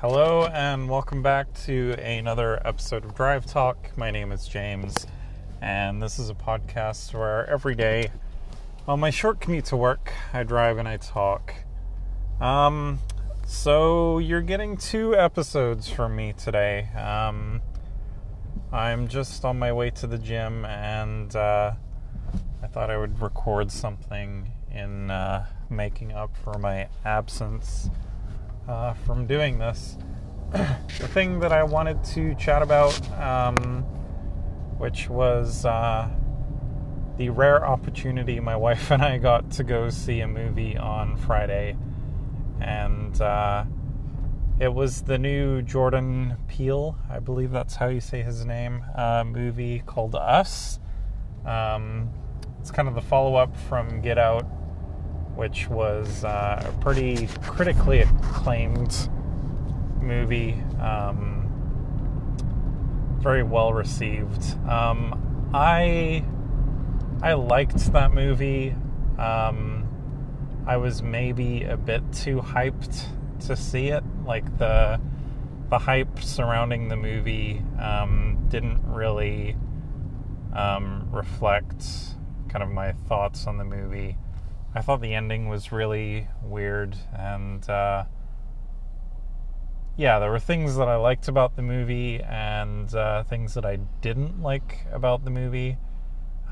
Hello, and welcome back to another episode of Drive Talk. My name is James, and this is a podcast where every day on my short commute to work, I drive and I talk. Um, so you're getting two episodes from me today. Um, I'm just on my way to the gym, and uh, I thought I would record something in uh, making up for my absence uh, from doing this. the thing that I wanted to chat about, um, which was uh, the rare opportunity my wife and I got to go see a movie on Friday. And uh, it was the new Jordan Peele, I believe that's how you say his name, uh, movie called Us. Um, it's kind of the follow up from Get Out, which was uh, a pretty critically acclaimed movie. Um, very well received. Um, I I liked that movie. Um, I was maybe a bit too hyped to see it. Like the the hype surrounding the movie um, didn't really um, reflect kind of my thoughts on the movie. I thought the ending was really weird, and uh, yeah, there were things that I liked about the movie and uh, things that I didn't like about the movie.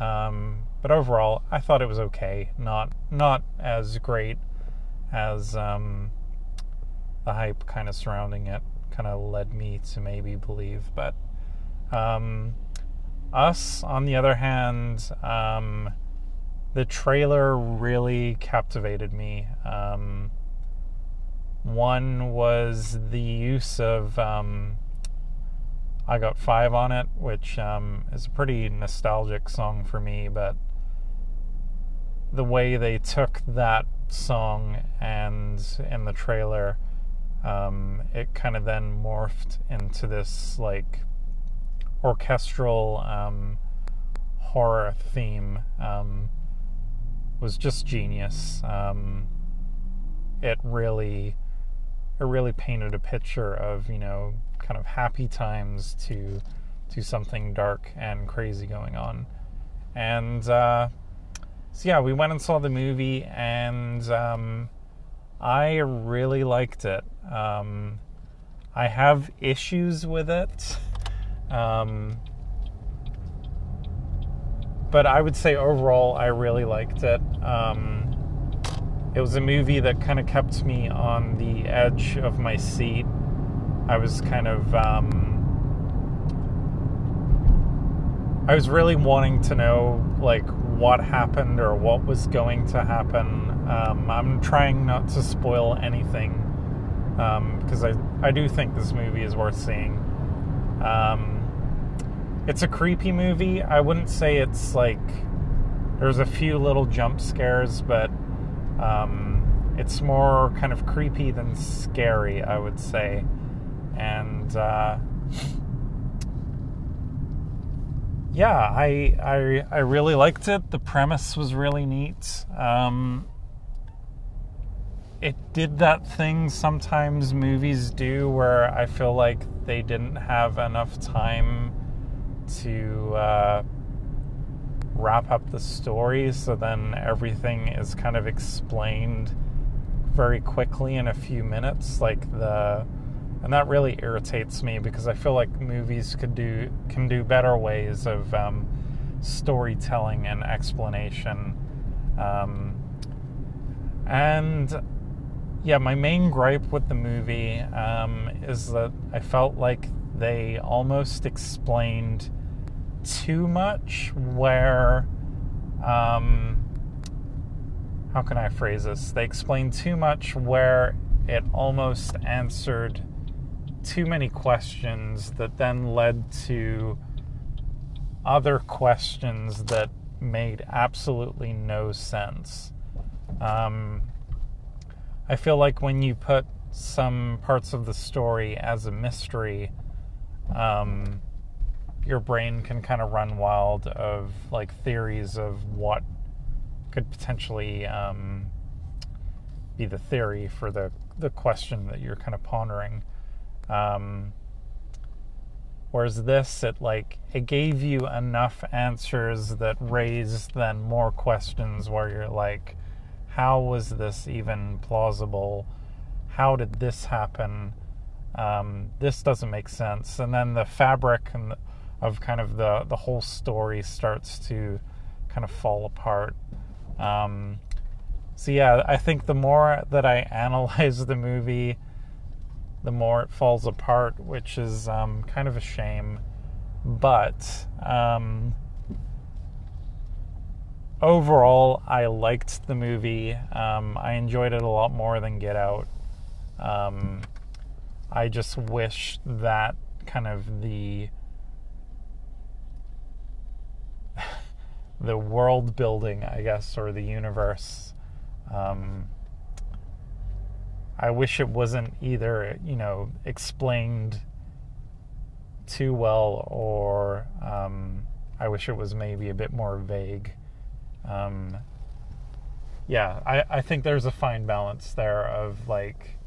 Um, but overall, I thought it was okay. Not not as great as um, the hype kind of surrounding it kind of led me to maybe believe. But um, us, on the other hand, um, the trailer really captivated me. Um, one was the use of um, I Got Five on it, which um, is a pretty nostalgic song for me, but the way they took that song and in the trailer, um, it kind of then morphed into this like orchestral um, horror theme um, was just genius. Um, it really, it really painted a picture of you know kind of happy times to to something dark and crazy going on, and uh, so yeah, we went and saw the movie, and um, I really liked it. Um, I have issues with it. Um, but I would say overall, I really liked it. Um, it was a movie that kind of kept me on the edge of my seat. I was kind of, um, I was really wanting to know, like, what happened or what was going to happen. Um, I'm trying not to spoil anything because um, I, I do think this movie is worth seeing. Um, it's a creepy movie. I wouldn't say it's like there's a few little jump scares, but um, it's more kind of creepy than scary, I would say. And uh, yeah, I, I I really liked it. The premise was really neat. Um, it did that thing sometimes movies do where I feel like they didn't have enough time to uh, wrap up the story so then everything is kind of explained very quickly in a few minutes like the and that really irritates me because I feel like movies could do can do better ways of um, storytelling and explanation. Um, and yeah my main gripe with the movie um, is that I felt like they almost explained too much where um, how can I phrase this? They explained too much where it almost answered too many questions that then led to other questions that made absolutely no sense. Um, I feel like when you put some parts of the story as a mystery, um, your brain can kind of run wild of like theories of what could potentially um, be the theory for the the question that you're kind of pondering. Um, whereas this, it like it gave you enough answers that raised then more questions where you're like, how was this even plausible? How did this happen? Um, this doesn't make sense. And then the fabric and the, of kind of the the whole story starts to kind of fall apart. Um, so yeah, I think the more that I analyze the movie, the more it falls apart, which is um, kind of a shame. But um, overall, I liked the movie. Um, I enjoyed it a lot more than Get Out. Um, I just wish that kind of the the world building, I guess, or the universe. Um, I wish it wasn't either, you know, explained too well, or um, I wish it was maybe a bit more vague. Um, yeah, I, I think there's a fine balance there of like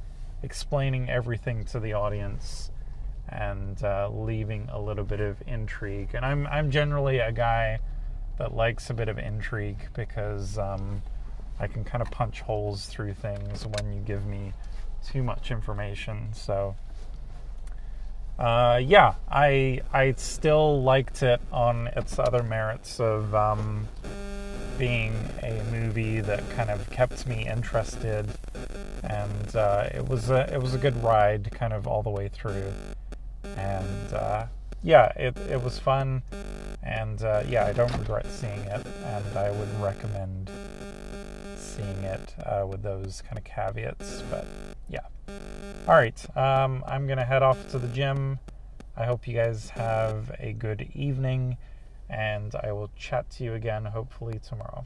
explaining everything to the audience and uh, leaving a little bit of intrigue. And I'm I'm generally a guy that likes a bit of intrigue because um, I can kind of punch holes through things when you give me too much information. So, uh, yeah, I I still liked it on its other merits of um, being a movie that kind of kept me interested, and uh, it was a it was a good ride, kind of all the way through, and uh, yeah, it it was fun, and uh, yeah, I don't regret seeing it, and I would recommend seeing it uh, with those kind of caveats. But yeah, all right, um, I'm gonna head off to the gym. I hope you guys have a good evening, and I will chat to you again hopefully tomorrow.